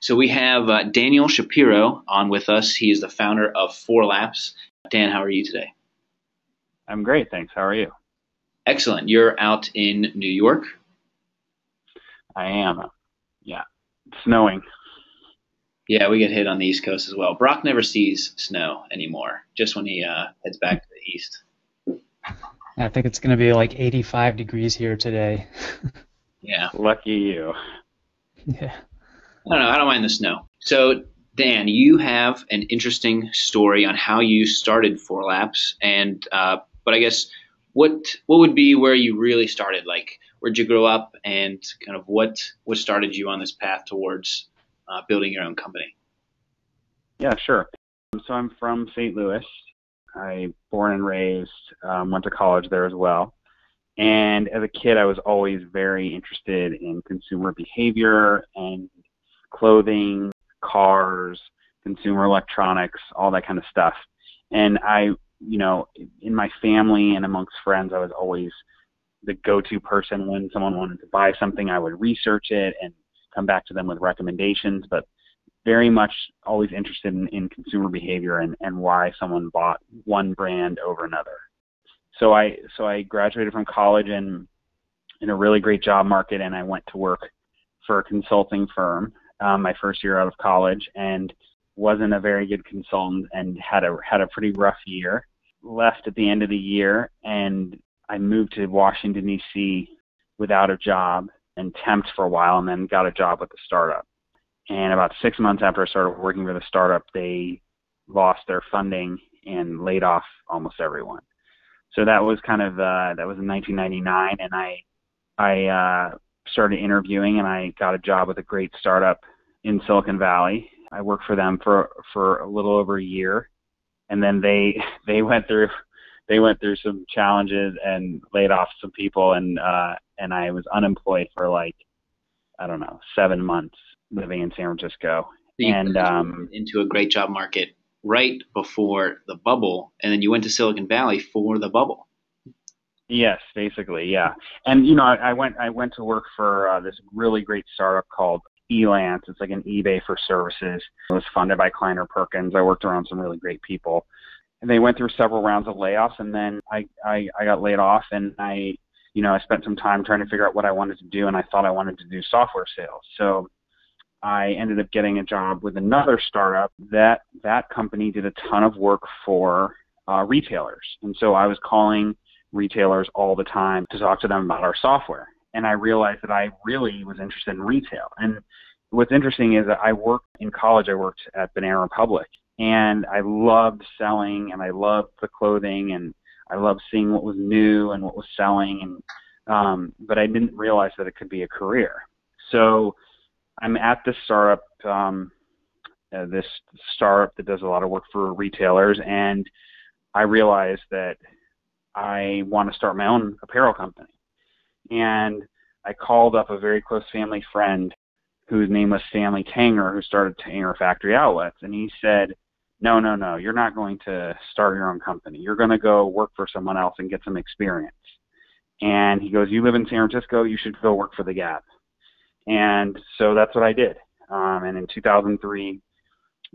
So we have uh, Daniel Shapiro on with us. He is the founder of Four Laps. Dan, how are you today? I'm great, thanks. How are you? Excellent. You're out in New York. I am. Yeah, it's snowing. Yeah, we get hit on the East Coast as well. Brock never sees snow anymore, just when he uh, heads back to the east. I think it's going to be like 85 degrees here today. yeah. Lucky you. Yeah. I don't know. I don't mind the snow. So, Dan, you have an interesting story on how you started Four Laps, and uh, but I guess what what would be where you really started? Like, where'd you grow up, and kind of what what started you on this path towards uh, building your own company? Yeah, sure. So I'm from St. Louis. I born and raised, um, went to college there as well. And as a kid, I was always very interested in consumer behavior and clothing, cars, consumer electronics, all that kind of stuff. And I, you know, in my family and amongst friends, I was always the go-to person when someone wanted to buy something. I would research it and come back to them with recommendations, but very much always interested in, in consumer behavior and, and why someone bought one brand over another. So I so I graduated from college and in a really great job market, and I went to work for a consulting firm um, my first year out of college, and wasn't a very good consultant and had a had a pretty rough year. Left at the end of the year, and I moved to Washington D.C. without a job and temped for a while, and then got a job with a startup. And about six months after I started working for the startup, they lost their funding and laid off almost everyone. So that was kind of uh, that was in 1999, and I I uh, started interviewing, and I got a job with a great startup in Silicon Valley. I worked for them for for a little over a year, and then they they went through they went through some challenges and laid off some people, and uh, and I was unemployed for like I don't know seven months living in San Francisco. and um, into a great job market right before the bubble, and then you went to Silicon Valley for the bubble. Yes, basically, yeah. And you know, I, I went I went to work for uh, this really great startup called Elance. It's like an eBay for services. It was funded by Kleiner Perkins. I worked around some really great people, and they went through several rounds of layoffs. And then I I, I got laid off, and I you know I spent some time trying to figure out what I wanted to do, and I thought I wanted to do software sales. So I ended up getting a job with another startup. That that company did a ton of work for uh, retailers, and so I was calling retailers all the time to talk to them about our software. And I realized that I really was interested in retail. And what's interesting is that I worked in college, I worked at Banana Republic, and I loved selling and I loved the clothing and I loved seeing what was new and what was selling and um, but I didn't realize that it could be a career. So I'm at this startup, um, uh, this startup that does a lot of work for retailers, and I realized that I want to start my own apparel company. And I called up a very close family friend whose name was Stanley Tanger, who started Tanger Factory Outlets. And he said, No, no, no, you're not going to start your own company. You're going to go work for someone else and get some experience. And he goes, You live in San Francisco, you should go work for The Gap. And so that's what I did. Um, and in 2003,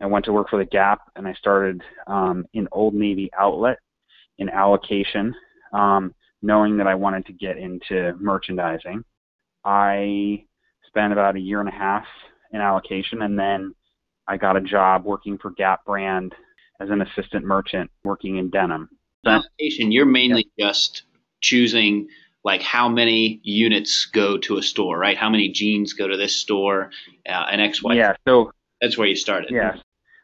I went to work for The Gap and I started um, in Old Navy Outlet in allocation, um, knowing that I wanted to get into merchandising. I spent about a year and a half in allocation, and then I got a job working for Gap Brand as an assistant merchant working in denim. Allocation, you're mainly yeah. just choosing like how many units go to a store, right? How many jeans go to this store, uh, and X, Y. Yeah, so that's where you started. Yeah,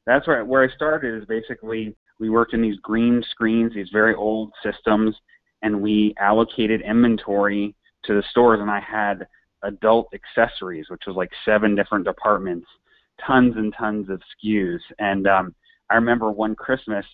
that's where where I started is basically we worked in these green screens, these very old systems, and we allocated inventory to the stores. And I had adult accessories, which was like seven different departments, tons and tons of SKUs. And um, I remember one Christmas,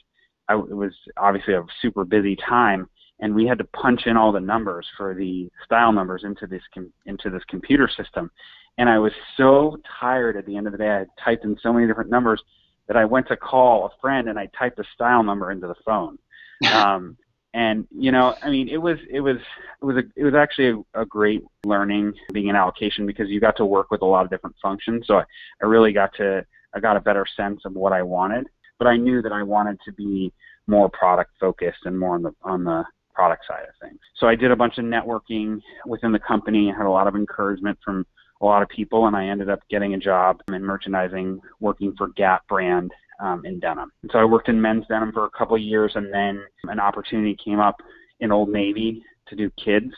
I, it was obviously a super busy time, and we had to punch in all the numbers for the style numbers into this com- into this computer system. And I was so tired at the end of the day. I typed in so many different numbers that I went to call a friend and I typed a style number into the phone. Um, And you know, I mean, it was it was it was a it was actually a, a great learning being in allocation because you got to work with a lot of different functions. So I, I really got to I got a better sense of what I wanted, but I knew that I wanted to be more product focused and more on the on the product side of things. So I did a bunch of networking within the company, and had a lot of encouragement from a lot of people, and I ended up getting a job in merchandising, working for Gap brand um, in denim. And so I worked in men's denim for a couple of years, and then an opportunity came up in Old Navy to do kids.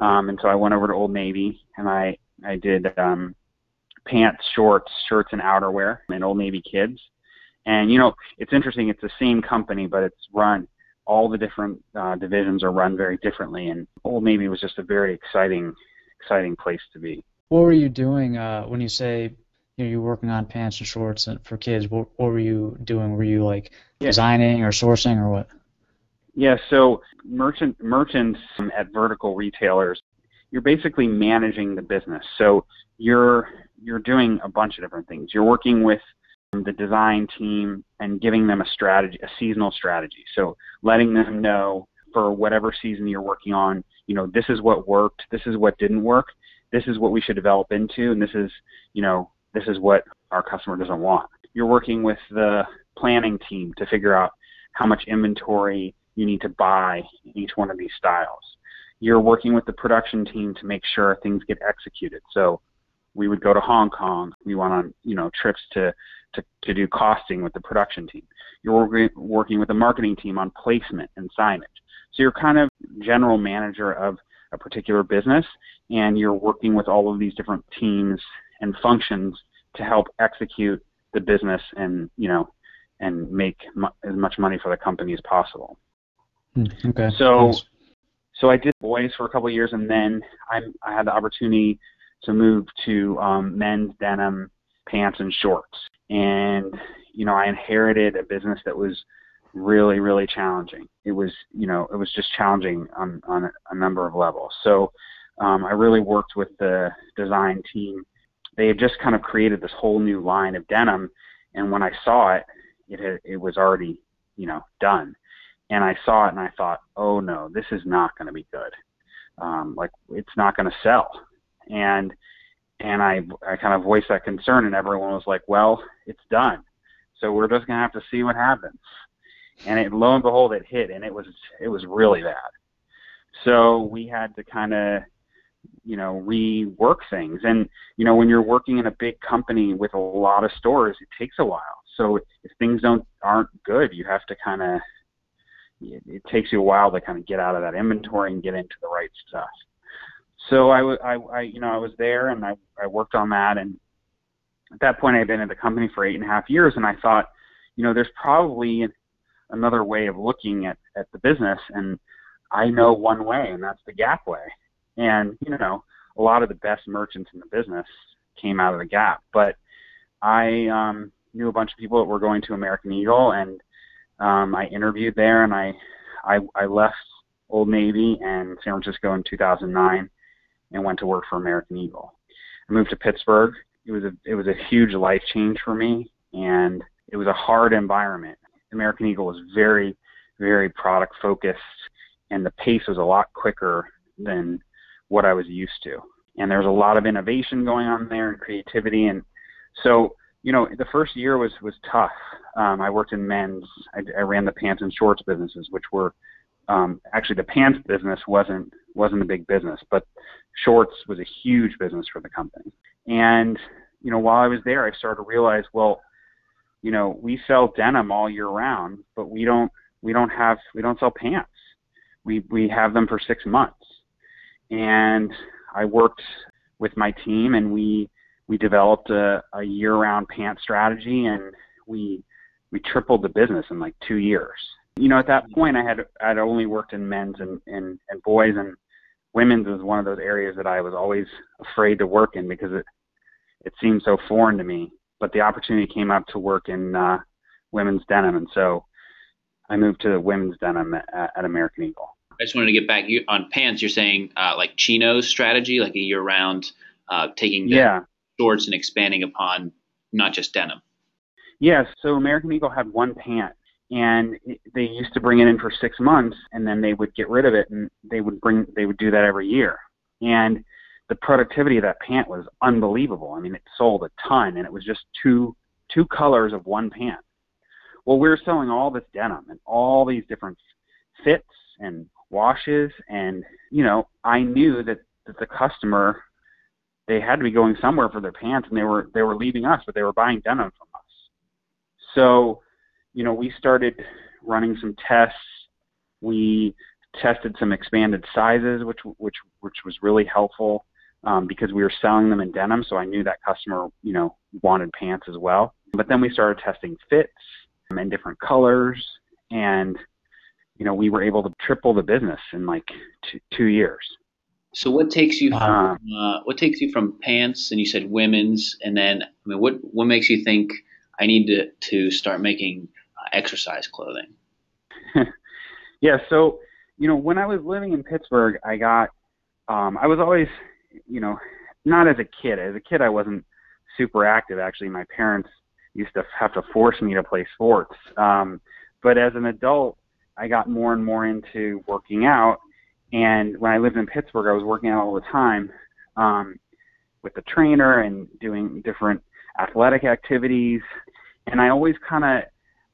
Um, and so I went over to Old Navy, and I I did um, pants, shorts, shirts, and outerwear in Old Navy kids. And you know, it's interesting. It's the same company, but it's run. All the different uh, divisions are run very differently, and Old Navy was just a very exciting, exciting place to be. What were you doing uh, when you say you know, you're working on pants and shorts for kids? What, what were you doing? Were you like yeah. designing or sourcing or what? Yeah, so merchant merchants at vertical retailers, you're basically managing the business. So you're you're doing a bunch of different things. You're working with the design team and giving them a strategy, a seasonal strategy. So letting them know for whatever season you're working on, you know, this is what worked, this is what didn't work, this is what we should develop into, and this is, you know, this is what our customer doesn't want. You're working with the planning team to figure out how much inventory you need to buy in each one of these styles. You're working with the production team to make sure things get executed. So we would go to Hong Kong. We went on, you know, trips to, to, to do costing with the production team. You're working, working with the marketing team on placement and signage. So you're kind of general manager of a particular business and you're working with all of these different teams and functions to help execute the business and, you know, and make mu- as much money for the company as possible. Hmm, okay. So, so I did boys for a couple of years, and then I, I had the opportunity to move to um, men's denim pants and shorts. And you know, I inherited a business that was really, really challenging. It was, you know, it was just challenging on on a number of levels. So um, I really worked with the design team. They had just kind of created this whole new line of denim, and when I saw it, it had, it was already, you know, done. And I saw it and I thought, oh no, this is not going to be good. Um, like it's not going to sell and and I I kind of voiced that concern, and everyone was like, "Well, it's done, so we're just gonna have to see what happens." And it, lo and behold, it hit, and it was it was really bad. So we had to kind of you know rework things, and you know when you're working in a big company with a lot of stores, it takes a while. So if things don't aren't good, you have to kind of it, it takes you a while to kind of get out of that inventory and get into the right stuff so I, I, I, you know, I was there and I, I worked on that. And at that point, I had been at the company for eight and a half years, and I thought, you know, there's probably another way of looking at at the business, and I know one way, and that's the Gap way. And you know, a lot of the best merchants in the business came out of the Gap, but I um, knew a bunch of people that were going to American Eagle, and um, I interviewed there, and I, I, I left Old Navy and San Francisco in 2009 and went to work for American Eagle. I moved to Pittsburgh. It was a it was a huge life change for me, and it was a hard environment. American Eagle was very very product focused, and the pace was a lot quicker than what I was used to. And there was a lot of innovation going on there and creativity, and so you know the first year was was tough. Um, I worked in men's. I, I ran the pants and shorts businesses, which were um, actually the pants business wasn't wasn't a big business, but shorts was a huge business for the company. And you know, while I was there, I started to realize, well, you know, we sell denim all year round, but we don't we don't have we don't sell pants. We we have them for six months. And I worked with my team, and we we developed a, a year-round pant strategy, and we we tripled the business in like two years you know, at that point, I had I'd only worked in men's and and, and boys, and women's was one of those areas that I was always afraid to work in because it it seemed so foreign to me. But the opportunity came up to work in uh, women's denim, and so I moved to women's denim at, at American Eagle. I just wanted to get back on pants. You're saying uh, like Chino's strategy, like a year-round, uh, taking yeah. shorts and expanding upon not just denim. Yes. Yeah, so American Eagle had one pant and they used to bring it in for six months, and then they would get rid of it, and they would bring they would do that every year, and the productivity of that pant was unbelievable. I mean, it sold a ton, and it was just two two colors of one pant. Well, we were selling all this denim and all these different fits and washes, and you know, I knew that, that the customer they had to be going somewhere for their pants, and they were they were leaving us, but they were buying denim from us. So, you know, we started running some tests. We tested some expanded sizes, which which which was really helpful um, because we were selling them in denim. So I knew that customer, you know, wanted pants as well. But then we started testing fits and different colors, and you know, we were able to triple the business in like two, two years. So what takes you from uh, what takes you from pants and you said women's and then I mean what what makes you think I need to to start making uh, exercise clothing? yeah, so you know when I was living in Pittsburgh, I got um, I was always you know not as a kid. As a kid, I wasn't super active. Actually, my parents used to have to force me to play sports. Um, but as an adult, I got more and more into working out and when I lived in Pittsburgh, I was working out all the time um, with the trainer and doing different athletic activities. And I always kind of,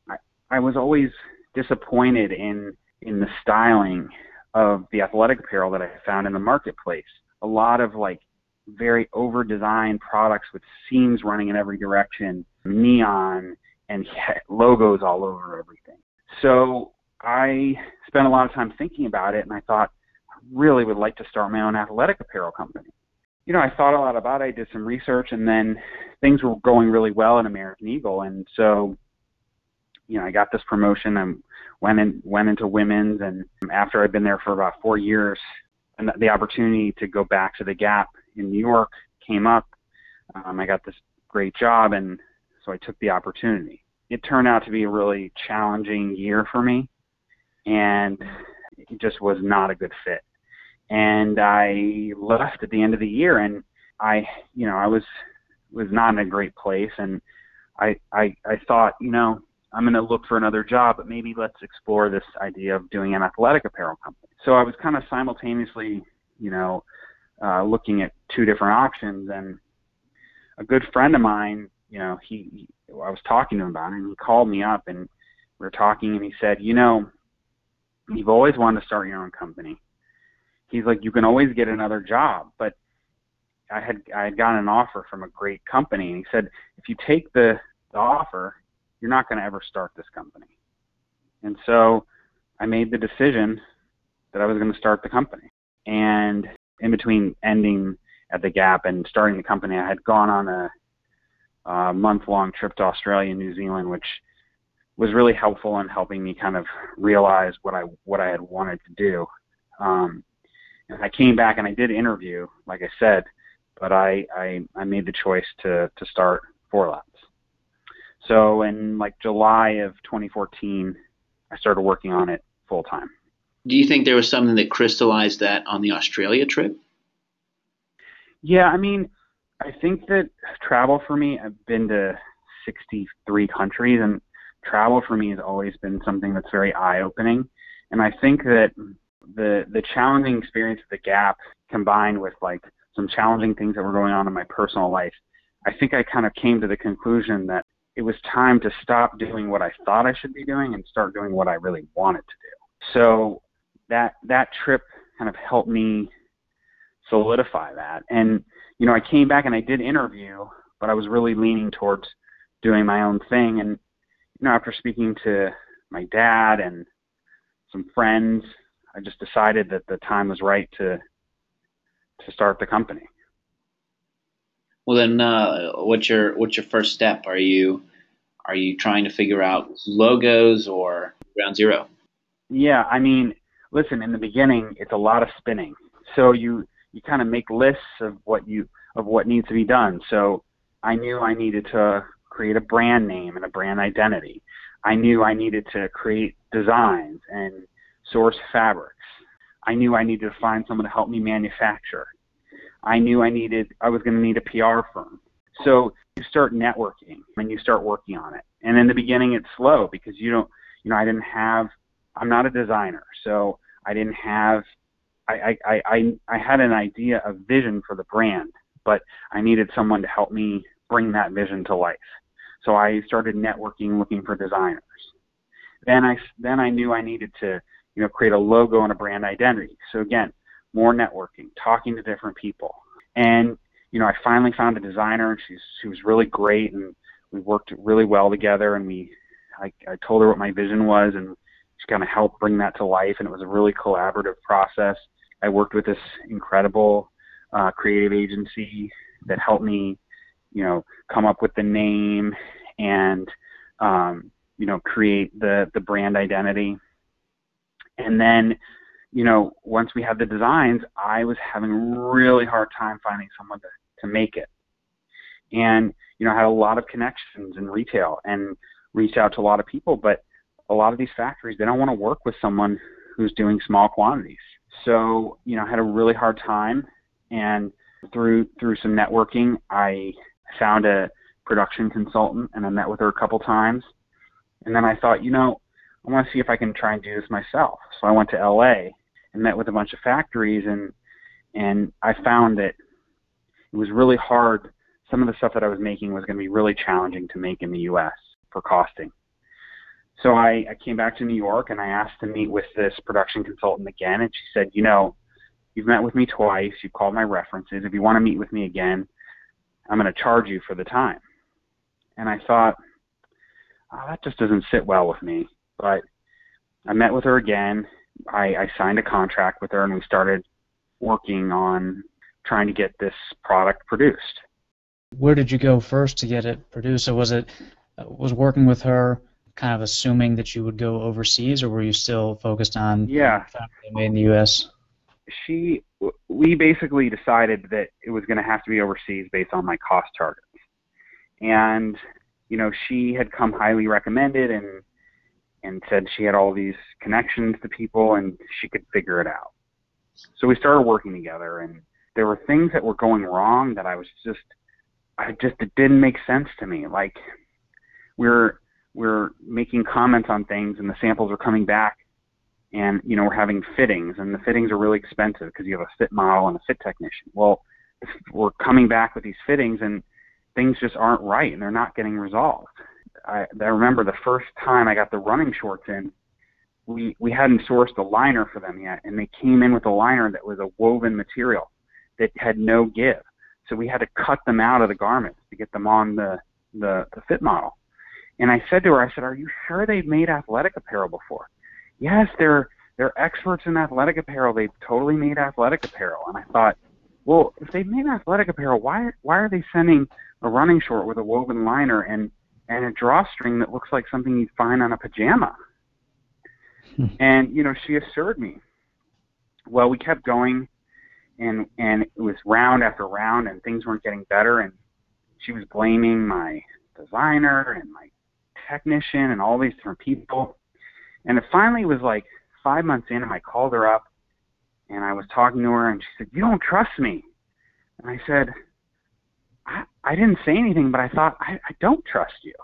I, I was always disappointed in in the styling of the athletic apparel that I found in the marketplace. A lot of like very over designed products with seams running in every direction, neon, and logos all over everything. So I spent a lot of time thinking about it, and I thought, I really would like to start my own athletic apparel company. You know, I thought a lot about it. I did some research, and then things were going really well at American Eagle, and so, you know, I got this promotion and went in went into women's, and after I'd been there for about four years, and the opportunity to go back to the Gap in New York came up. Um, I got this great job, and so I took the opportunity. It turned out to be a really challenging year for me, and it just was not a good fit and I left at the end of the year and I you know I was was not in a great place and I I I thought you know I'm going to look for another job but maybe let's explore this idea of doing an athletic apparel company so I was kind of simultaneously you know uh, looking at two different options and a good friend of mine you know he, he I was talking to him about it and he called me up and we were talking and he said you know you've always wanted to start your own company he's like, you can always get another job, but I had I had gotten an offer from a great company, and he said, if you take the, the offer, you're not going to ever start this company. And so I made the decision that I was going to start the company. And in between ending at the Gap and starting the company, I had gone on a, a month-long trip to Australia and New Zealand, which was really helpful in helping me kind of realize what I what I had wanted to do. Um, and I came back and I did interview, like I said, but I I, I made the choice to to start Four Laps. So in like July of 2014, I started working on it full time. Do you think there was something that crystallized that on the Australia trip? Yeah, I mean, I think that travel for me, I've been to 63 countries, and travel for me has always been something that's very eye opening. And I think that the the challenging experience of the Gap combined with like some challenging things that were going on in my personal life, I think I kind of came to the conclusion that it was time to stop doing what I thought I should be doing and start doing what I really wanted to do. So that that trip kind of helped me solidify that. And you know, I came back and I did interview, but I was really leaning towards doing my own thing. And you know, after speaking to my dad and some friends I just decided that the time was right to to start the company. Well, then, uh, what's your what's your first step? Are you are you trying to figure out logos or ground zero? Yeah, I mean, listen. In the beginning, it's a lot of spinning. So you you kind of make lists of what you of what needs to be done. So I knew I needed to create a brand name and a brand identity. I knew I needed to create designs and source fabrics. I knew I needed to find someone to help me manufacture. I knew I needed I was going to need a PR firm. So you start networking and you start working on it. And in the beginning it's slow because you don't you know, I didn't have. I'm not a designer, so I didn't have. I I I I had an idea of vision for the brand, but I needed someone to help me bring that vision to life. So I started networking, looking for designers. Then I then I knew I needed to you know create a logo and a brand identity. So again, more networking, talking to different people, and you know I finally found a designer, and she's she was really great, and we worked really well together, and we I, I told her what my vision was, and she kind of help bring that to life, and it was a really collaborative process. I worked with this incredible uh, creative agency that helped me, you know, come up with the name and um, you know create the the brand identity. And then, you know, once we had the designs, I was having a really hard time finding someone to to make it. And you know, I had a lot of connections in retail and reached out to a lot of people, but a lot of these factories they don't want to work with someone who's doing small quantities. So, you know, I had a really hard time and through through some networking, I found a production consultant and I met with her a couple times. And then I thought, you know, I want to see if I can try and do this myself. So I went to LA and met with a bunch of factories and and I found that it was really hard. Some of the stuff that I was making was going to be really challenging to make in the US for costing. So I, I came back to New York and I asked to meet with this production consultant again and she said, you know, You've met with me twice. You've called my references. If you want to meet with me again, I'm going to charge you for the time. And I thought, oh, that just doesn't sit well with me. But I met with her again. I, I signed a contract with her, and we started working on trying to get this product produced. Where did you go first to get it produced? So was it was working with her kind of assuming that you would go overseas, or were you still focused on yeah made in the U.S.? she we basically decided that it was going to have to be overseas based on my cost targets and you know she had come highly recommended and and said she had all these connections to people and she could figure it out so we started working together and there were things that were going wrong that i was just i just it didn't make sense to me like we're we're making comments on things and the samples are coming back and you know we're having fittings and the fittings are really expensive because you have a fit model and a fit technician. Well we're coming back with these fittings and things just aren't right and they're not getting resolved. I i remember the first time i got the running shorts in we we hadn't sourced a liner for them yet and they came in with a liner that was a woven material that had no give. So we had to cut them out of the garments to get them on the the, the fit model and i said to her i said are you sure they've made athletic apparel before yes, they're they're experts in athletic apparel. They've totally made athletic apparel. And I thought, well, if they've made athletic apparel, why why are they sending a running short with a woven liner and and a drawstring that looks like something you'd find on a pajama? Hmm. and you know, she assured me. Well, we kept going, and and it was round after round, and things weren't getting better. And she was blaming my designer and my technician and all these different people. And it finally was like five months in, and I called her up, and I was talking to her, and she said, "You don't trust me." And I said, "I, I didn't say anything, but I thought I, I don't trust you.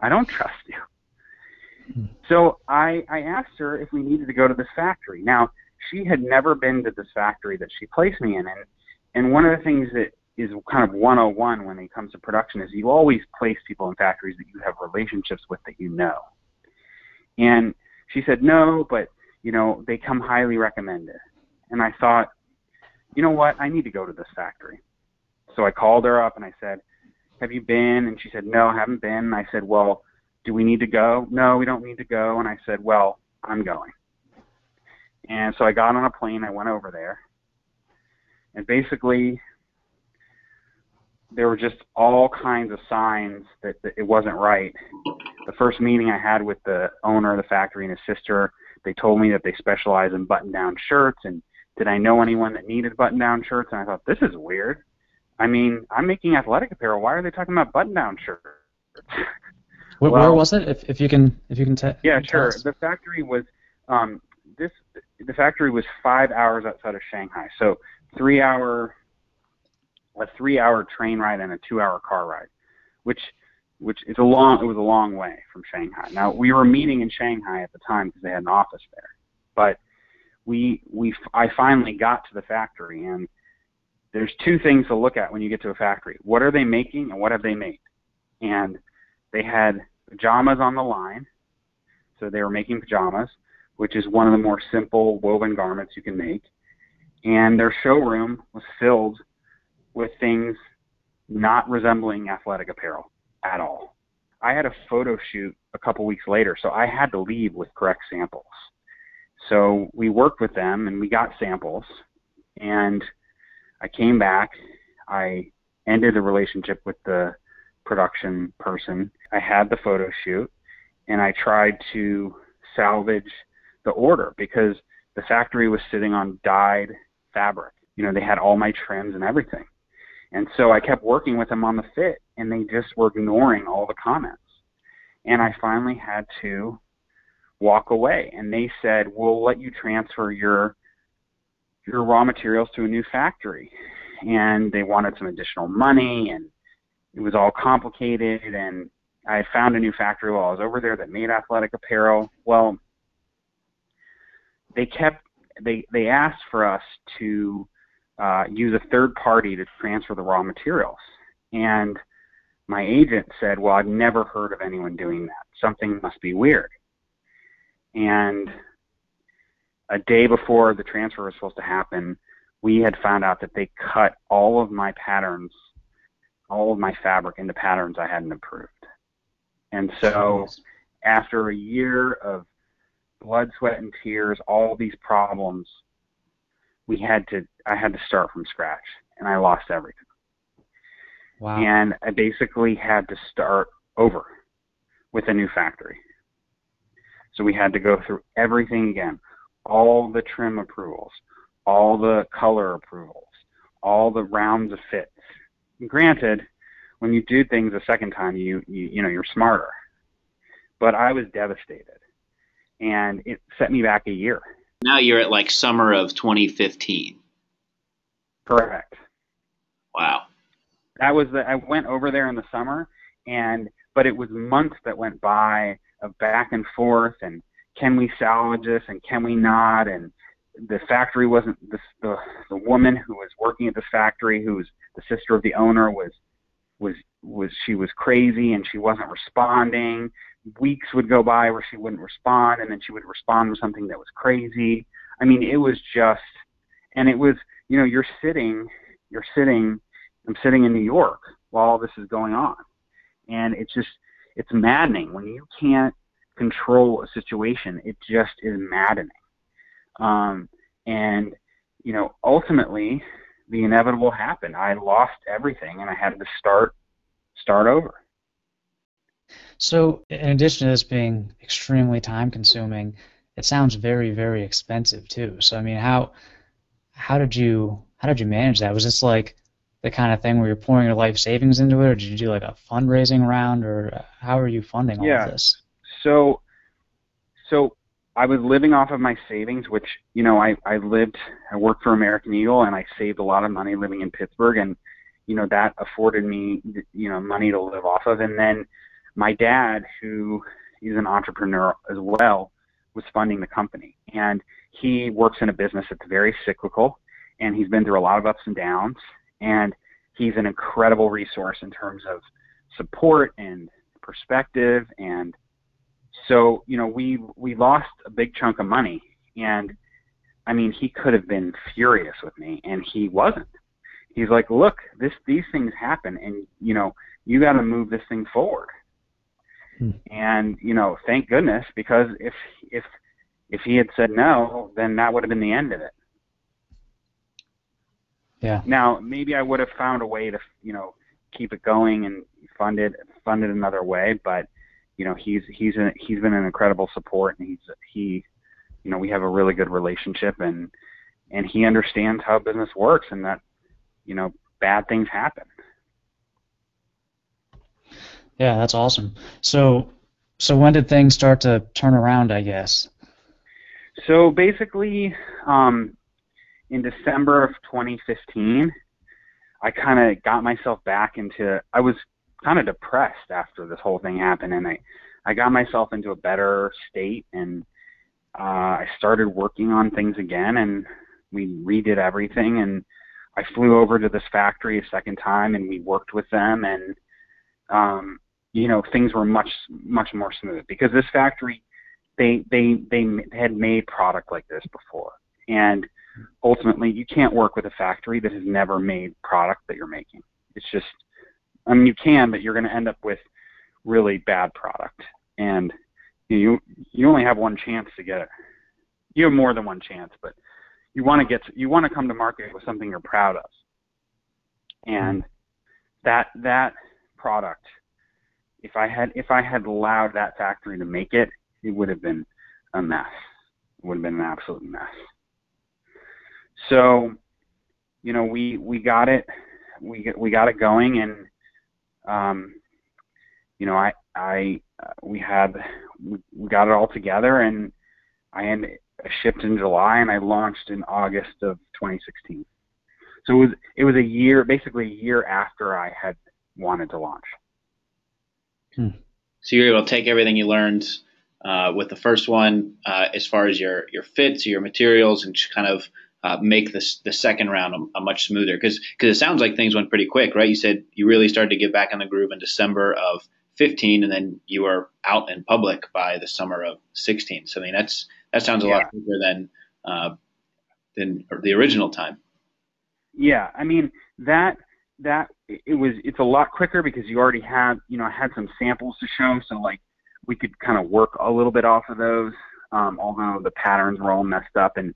I don't trust you." Hmm. So I, I asked her if we needed to go to this factory. Now she had never been to this factory that she placed me in, and and one of the things that is kind of 101 when it comes to production is you always place people in factories that you have relationships with that you know. And she said no, but you know they come highly recommended. And I thought, you know what, I need to go to this factory. So I called her up and I said, have you been? And she said, no, I haven't been. And I said, well, do we need to go? No, we don't need to go. And I said, well, I'm going. And so I got on a plane. I went over there. And basically, there were just all kinds of signs that, that, it wasn't right. The first meeting I had with the owner of the factory and his sister, they told me that they specialize in button-down shirts, and did I know anyone that needed button-down shirts? And I thought this is weird. I mean, I'm making athletic apparel. Why are they talking about button-down shirts? where, well, where was it? If, if you can, if you can tell. Yeah, sure. The factory was um, this. The factory was five hours outside of Shanghai, so three-hour a three hour train ride and a two hour car ride, which which is a long. It was a long way from Shanghai. Now we were meeting in Shanghai at the time because they had an office there, but we we I finally got to the factory and there's two things to look at when you get to a factory. What are they making and what have they made? And they had pajamas on the line. So they were making pajamas, which is one of the more simple woven garments you can make. And their showroom was filled with things not resembling athletic apparel at all. I had a photo shoot a couple weeks later, so I had to leave with correct samples. So we worked with them and we got samples and I came back. I ended the relationship with the production person. I had the photo shoot and I tried to salvage the order because the factory was sitting on dyed fabric. You know, they had all my trims and everything. And so I kept working with them on the fit and they just were ignoring all the comments. And I finally had to walk away and they said, "We'll let you transfer your your raw materials to a new factory. And they wanted some additional money and it was all complicated and I found a new factory while I was over there that made athletic apparel. Well, they kept they they asked for us to uh, use a third party to transfer the raw materials, and my agent said, "Well, I've never heard of anyone doing that. Something must be weird." And a day before the transfer was supposed to happen, we had found out that they cut all of my patterns, all of my fabric into patterns I hadn't approved. And so after a year of blood, sweat, and tears, all these problems, we had to I had to start from scratch and I lost everything. Wow. And I basically had to start over with a new factory. So we had to go through everything again all the trim approvals, all the color approvals, all the rounds of fits. Granted, when you do things a second time, you, you you know you're smarter. But I was devastated, and it set me back a year. Now you're at like summer of 2015. Correct. Wow. That was the I went over there in the summer, and but it was months that went by of back and forth and can we salvage this and can we not? And the factory wasn't the the, the woman who was working at this factory, who was the sister of the owner, was was was she was crazy and she wasn't responding. Weeks would go by where she wouldn't respond, and then she would respond with something that was crazy. I mean, it was just, and it was, you know, you're sitting, you're sitting, I'm sitting in New York while all this is going on, and it's just, it's maddening when you can't control a situation. It just is maddening. Um, and, you know, ultimately, the inevitable happened. I lost everything, and I had to start start over. So, in addition to this being extremely time consuming, it sounds very, very expensive too. So, I mean, how how did you how did you manage that? Was this like the kind of thing where you're pouring your life savings into it, or did you do like a fundraising round, or uh, how are you funding all yeah. of this? So, so I was living off of my savings, which you know I I lived I worked for American Eagle and I saved a lot of money living in Pittsburgh, and you know that afforded me you know money to live off of. And then my dad, who is an entrepreneur as well, was funding the company, and he works in a business that's very cyclical, and he's been through a lot of ups and downs, and he's an incredible resource in terms of support and perspective and so you know we we lost a big chunk of money, and I mean he could have been furious with me, and he wasn't. He's like, look, this these things happen, and you know you got to move this thing forward. Hmm. And you know, thank goodness because if if if he had said no, then that would have been the end of it. Yeah. Now maybe I would have found a way to you know keep it going and fund it fund it another way, but you know he's he's a, he's been an incredible support and he's he you know we have a really good relationship and and he understands how business works and that you know bad things happen yeah that's awesome. So so when did things start to turn around i guess? So basically um in december of 2015 i kind of got myself back into i was kind of depressed after this whole thing happened, and I I got myself into a better state, and uh, I started working on things again, and we redid everything, and I flew over to this factory a second time, and we worked with them, and um, you know things were much much more smooth because this factory they they they had made product like this before, and ultimately you can't work with a factory that has never made product that you're making. It's just I mean you can, but you're going to end up with really bad product, and you you only have one chance to get it. You have more than one chance, but you want to get you want to come to market with something you're proud of, and that that product. If I had if I had allowed that factory to make it, it would have been a mess. It would have been an absolute mess. So, you know, we we got it, we we got it going, and um, you know, I I uh, we had we, got it all together, and I ended, I shipped in July, and I launched in August of 2016. So it was it was a year, basically a year after I had wanted to launch. Hmm. So you're able to take everything you learned uh, with the first one uh, as far as your your fits, your materials, and just kind of uh, make this the second round a, a much smoother because because it sounds like things went pretty quick, right? You said you really started to get back in the groove in December of 15, and then you were out in public by the summer of 16. So I mean that's that sounds a yeah. lot quicker than uh, than the original time. Yeah, I mean that that it was it's a lot quicker because you already had you know had some samples to show, so like we could kind of work a little bit off of those. Um, although the patterns were all messed up and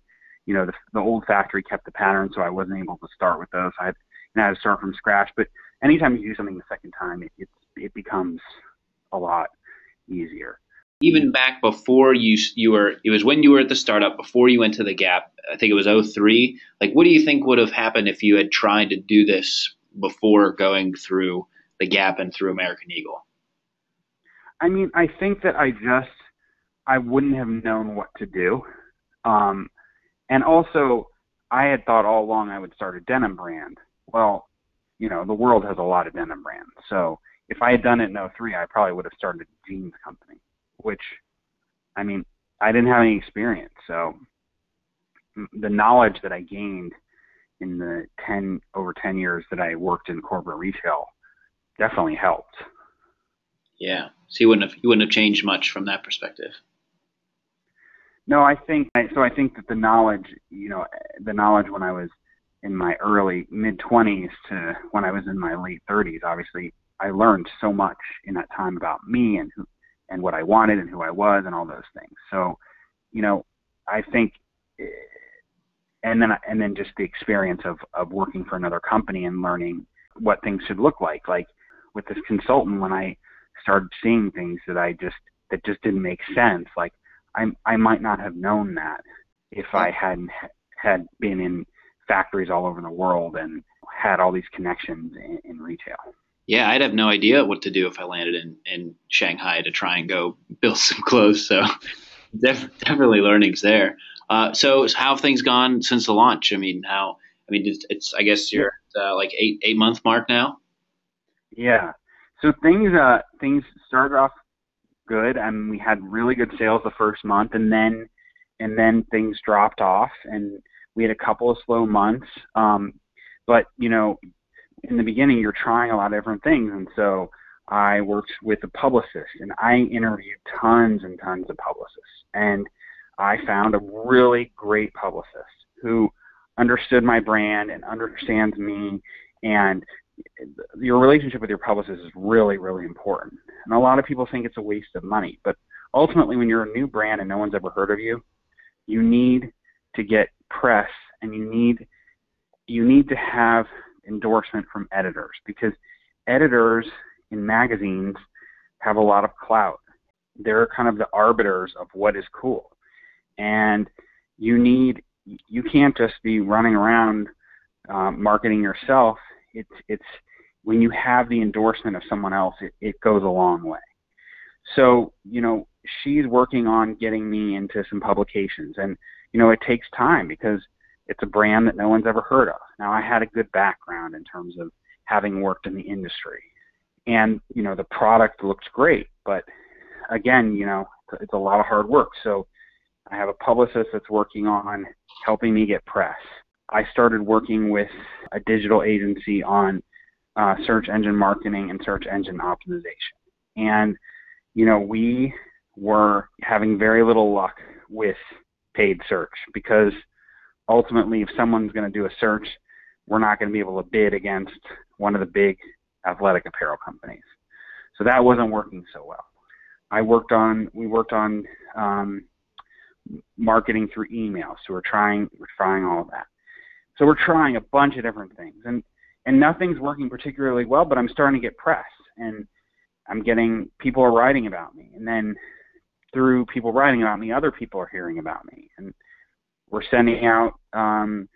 you know, the, the old factory kept the pattern, so I wasn't able to start with those. I had, and I had to start from scratch. But anytime you do something the second time, it, it, it becomes a lot easier. Even back before you you were, it was when you were at the startup before you went to the Gap. I think it was 03. Like, what do you think would have happened if you had tried to do this before going through the Gap and through American Eagle? I mean, I think that I just I wouldn't have known what to do. Um, and also, I had thought all along I would start a denim brand. Well, you know, the world has a lot of denim brands. So if I had done it in 03, I probably would have started a jeans company, which, I mean, I didn't have any experience. So the knowledge that I gained in the 10 over 10 years that I worked in corporate retail definitely helped. Yeah. So you wouldn't have you wouldn't have changed much from that perspective. No, I think so. I think that the knowledge, you know, the knowledge when I was in my early mid 20s to when I was in my late 30s, obviously, I learned so much in that time about me and who and what I wanted and who I was and all those things. So, you know, I think, and then and then just the experience of of working for another company and learning what things should look like. Like with this consultant, when I started seeing things that I just that just didn't make sense, like I I might not have known that if I hadn't had been in factories all over the world and had all these connections in, in retail. Yeah, I'd have no idea what to do if I landed in, in Shanghai to try and go build some clothes. So def- definitely learnings there. Uh, so how have things gone since the launch? I mean, how? I mean, it's, it's I guess you're uh, like eight eight month mark now. Yeah. So things uh things started off good and we had really good sales the first month and then and then things dropped off and we had a couple of slow months um, but you know in the beginning you're trying a lot of different things and so i worked with a publicist and i interviewed tons and tons of publicists and i found a really great publicist who understood my brand and understands me and your relationship with your publicist is really, really important. And a lot of people think it's a waste of money, but ultimately, when you're a new brand and no one's ever heard of you, you need to get press and you need you need to have endorsement from editors because editors in magazines have a lot of clout. They're kind of the arbiters of what is cool. And you need you can't just be running around um, marketing yourself it's it's when you have the endorsement of someone else, it, it goes a long way. So, you know, she's working on getting me into some publications and, you know, it takes time because it's a brand that no one's ever heard of. Now I had a good background in terms of having worked in the industry. and you know the product looks great, but again, you know, it's a lot of hard work. So I have a publicist that's working on helping me get press. I started working with a digital agency on uh, search engine marketing and search engine optimization. And, you know, we were having very little luck with paid search because ultimately, if someone's going to do a search, we're not going to be able to bid against one of the big athletic apparel companies. So that wasn't working so well. I worked on, we worked on um, marketing through email. So we're trying, we're trying all of that. So we're trying a bunch of different things, and and nothing's working particularly well. But I'm starting to get press, and I'm getting people are writing about me, and then through people writing about me, other people are hearing about me, and we're sending out um,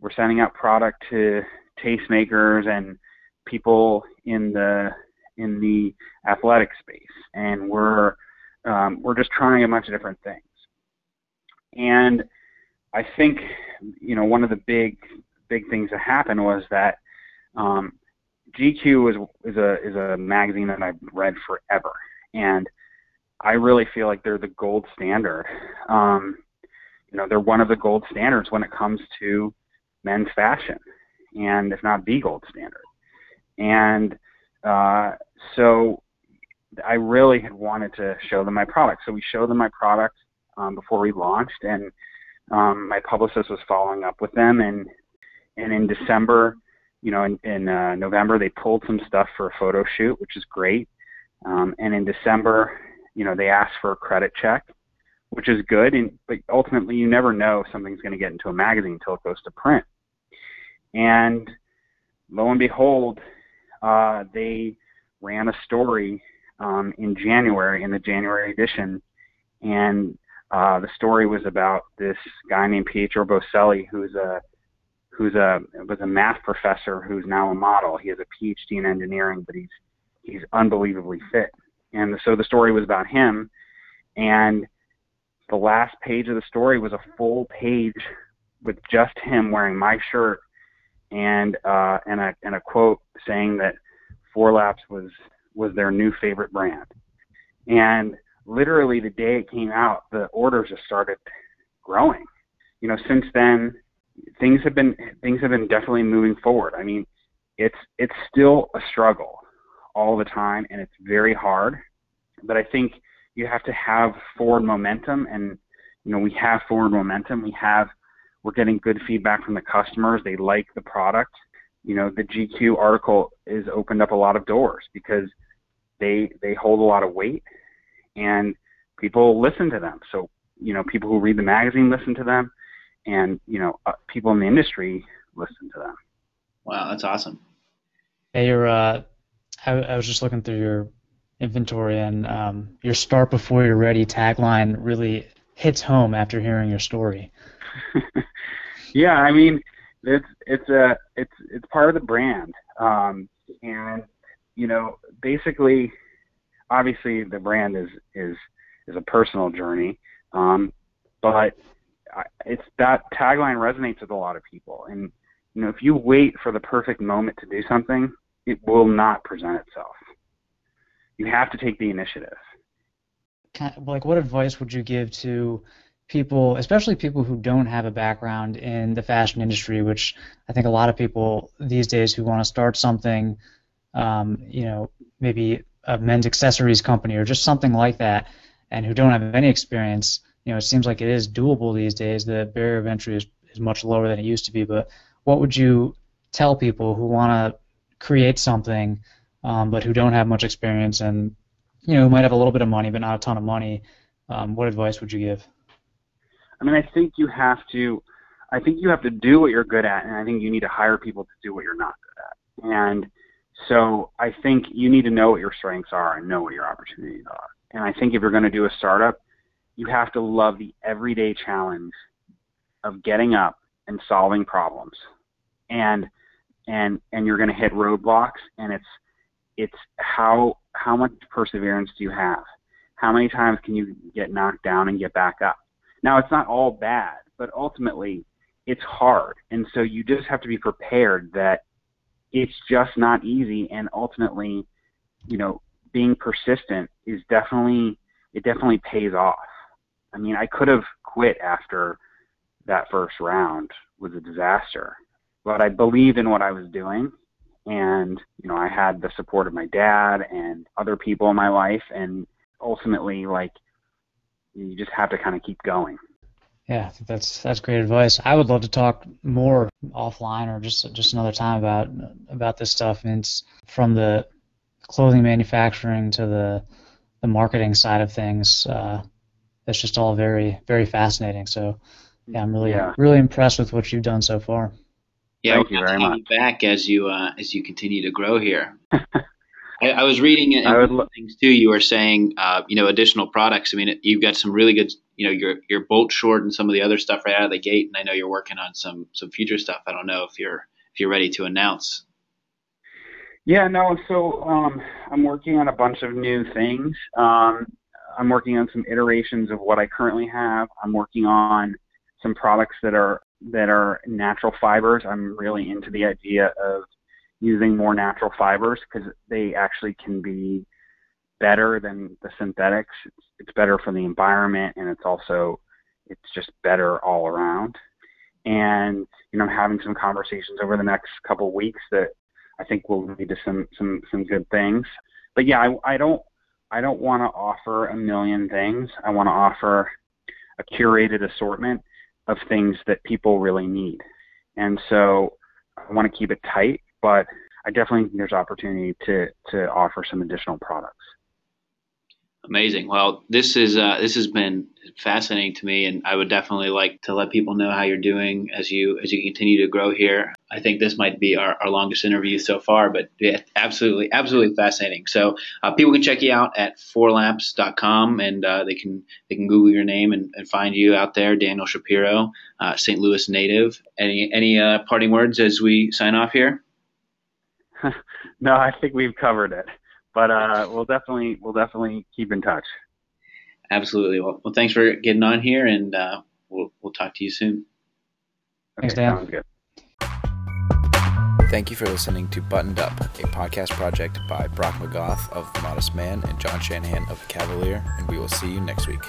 we're sending out product to tastemakers and people in the in the athletic space, and we're um, we're just trying a bunch of different things. And I think you know one of the big big things that happened was that um, GQ is is a is a magazine that I've read forever, and I really feel like they're the gold standard. Um, you know, they're one of the gold standards when it comes to men's fashion, and if not the gold standard. And uh, so I really had wanted to show them my product. So we showed them my product um, before we launched, and um, my publicist was following up with them, and and in December, you know, in, in uh, November they pulled some stuff for a photo shoot, which is great. Um, and in December, you know, they asked for a credit check, which is good. And but ultimately, you never know if something's going to get into a magazine until it goes to print. And lo and behold, uh, they ran a story um, in January in the January edition, and uh, the story was about this guy named Pietro Boselli, who's a who's a was a math professor who's now a model. He has a PhD in engineering, but he's he's unbelievably fit. And so the story was about him, and the last page of the story was a full page with just him wearing my shirt and uh, and a and a quote saying that Four Laps was was their new favorite brand. And literally the day it came out, the orders just started growing. You know, since then, things have been things have been definitely moving forward. I mean, it's it's still a struggle all the time, and it's very hard. But I think you have to have forward momentum, and you know, we have forward momentum. We have we're getting good feedback from the customers. They like the product. You know, the GQ article has opened up a lot of doors because they they hold a lot of weight and people listen to them. So you know, people who read the magazine listen to them, and you know, uh, people in the industry listen to them. Wow, that's awesome. Hey, you're. Uh, I, I was just looking through your inventory, and um, your "Start before you're ready" tagline really hits home after hearing your story. yeah, I mean, it's it's a it's it's part of the brand, um, and you know, basically obviously the brand is is is a personal journey, um, but it's that tagline resonates with a lot of people. And you know, if you wait for the perfect moment to do something, it will not present itself. You have to take the initiative. Like, what advice would you give to people, especially people who don't have a background in the fashion industry, which I think a lot of people these days who want to start something, um, you know, maybe a men's accessories company or just something like that, and who don't have any experience, you know, it seems like it is doable these days. The barrier of entry is, is much lower than it used to be. But what would you tell people who want to create something, um, but who don't have much experience and you know who might have a little bit of money but not a ton of money? Um, what advice would you give? I mean, I think you have to. I think you have to do what you're good at, and I think you need to hire people to do what you're not good at. And so I think you need to know what your strengths are and know what your opportunities are. And I think if you're going to do a startup, you have to love the everyday challenge of getting up and solving problems. And and and you're going to hit roadblocks and it's it's how how much perseverance do you have? How many times can you get knocked down and get back up? Now it's not all bad, but ultimately it's hard. And so you just have to be prepared that it's just not easy and ultimately you know, being persistent is definitely it definitely pays off. I mean, I could have quit after that first round was a disaster, but I believed in what I was doing and you know, I had the support of my dad and other people in my life and ultimately like you just have to kind of keep going. Yeah, I think that's that's great advice. I would love to talk more offline or just just another time about about this stuff. And it's from the clothing manufacturing to the the marketing side of things. Uh, it's just all very very fascinating. So yeah, I'm really yeah. really impressed with what you've done so far. Yeah, Thank you very much. Back as you uh, as you continue to grow here. I, I, was reading and I lo- things too. You were saying, uh, you know, additional products. I mean, you've got some really good, you know, your your bolt short and some of the other stuff right out of the gate. And I know you're working on some some future stuff. I don't know if you're if you're ready to announce. Yeah, no. So um, I'm working on a bunch of new things. Um, I'm working on some iterations of what I currently have. I'm working on some products that are that are natural fibers. I'm really into the idea of using more natural fibers because they actually can be better than the synthetics. It's, it's better for the environment and it's also it's just better all around. And you know, I'm having some conversations over the next couple of weeks that I think will lead to some some some good things. But yeah, I, I don't I don't want to offer a million things. I want to offer a curated assortment of things that people really need. And so I want to keep it tight but I definitely think there's opportunity to to offer some additional products. Amazing. Well, this is uh, this has been fascinating to me, and I would definitely like to let people know how you're doing as you as you continue to grow here. I think this might be our, our longest interview so far, but yeah, absolutely, absolutely fascinating. So uh, people can check you out at fourlaps.com, and uh, they can they can Google your name and, and find you out there, Daniel Shapiro, uh, St. Louis native. Any any uh, parting words as we sign off here? no, I think we've covered it. But uh, we'll definitely we'll definitely keep in touch. Absolutely. Well, well thanks for getting on here, and uh, we'll we'll talk to you soon. Thanks, Dan. Sounds good. Thank you for listening to Buttoned Up, a podcast project by Brock McGoff of The Modest Man and John Shanahan of The Kavalier, and we will see you next week.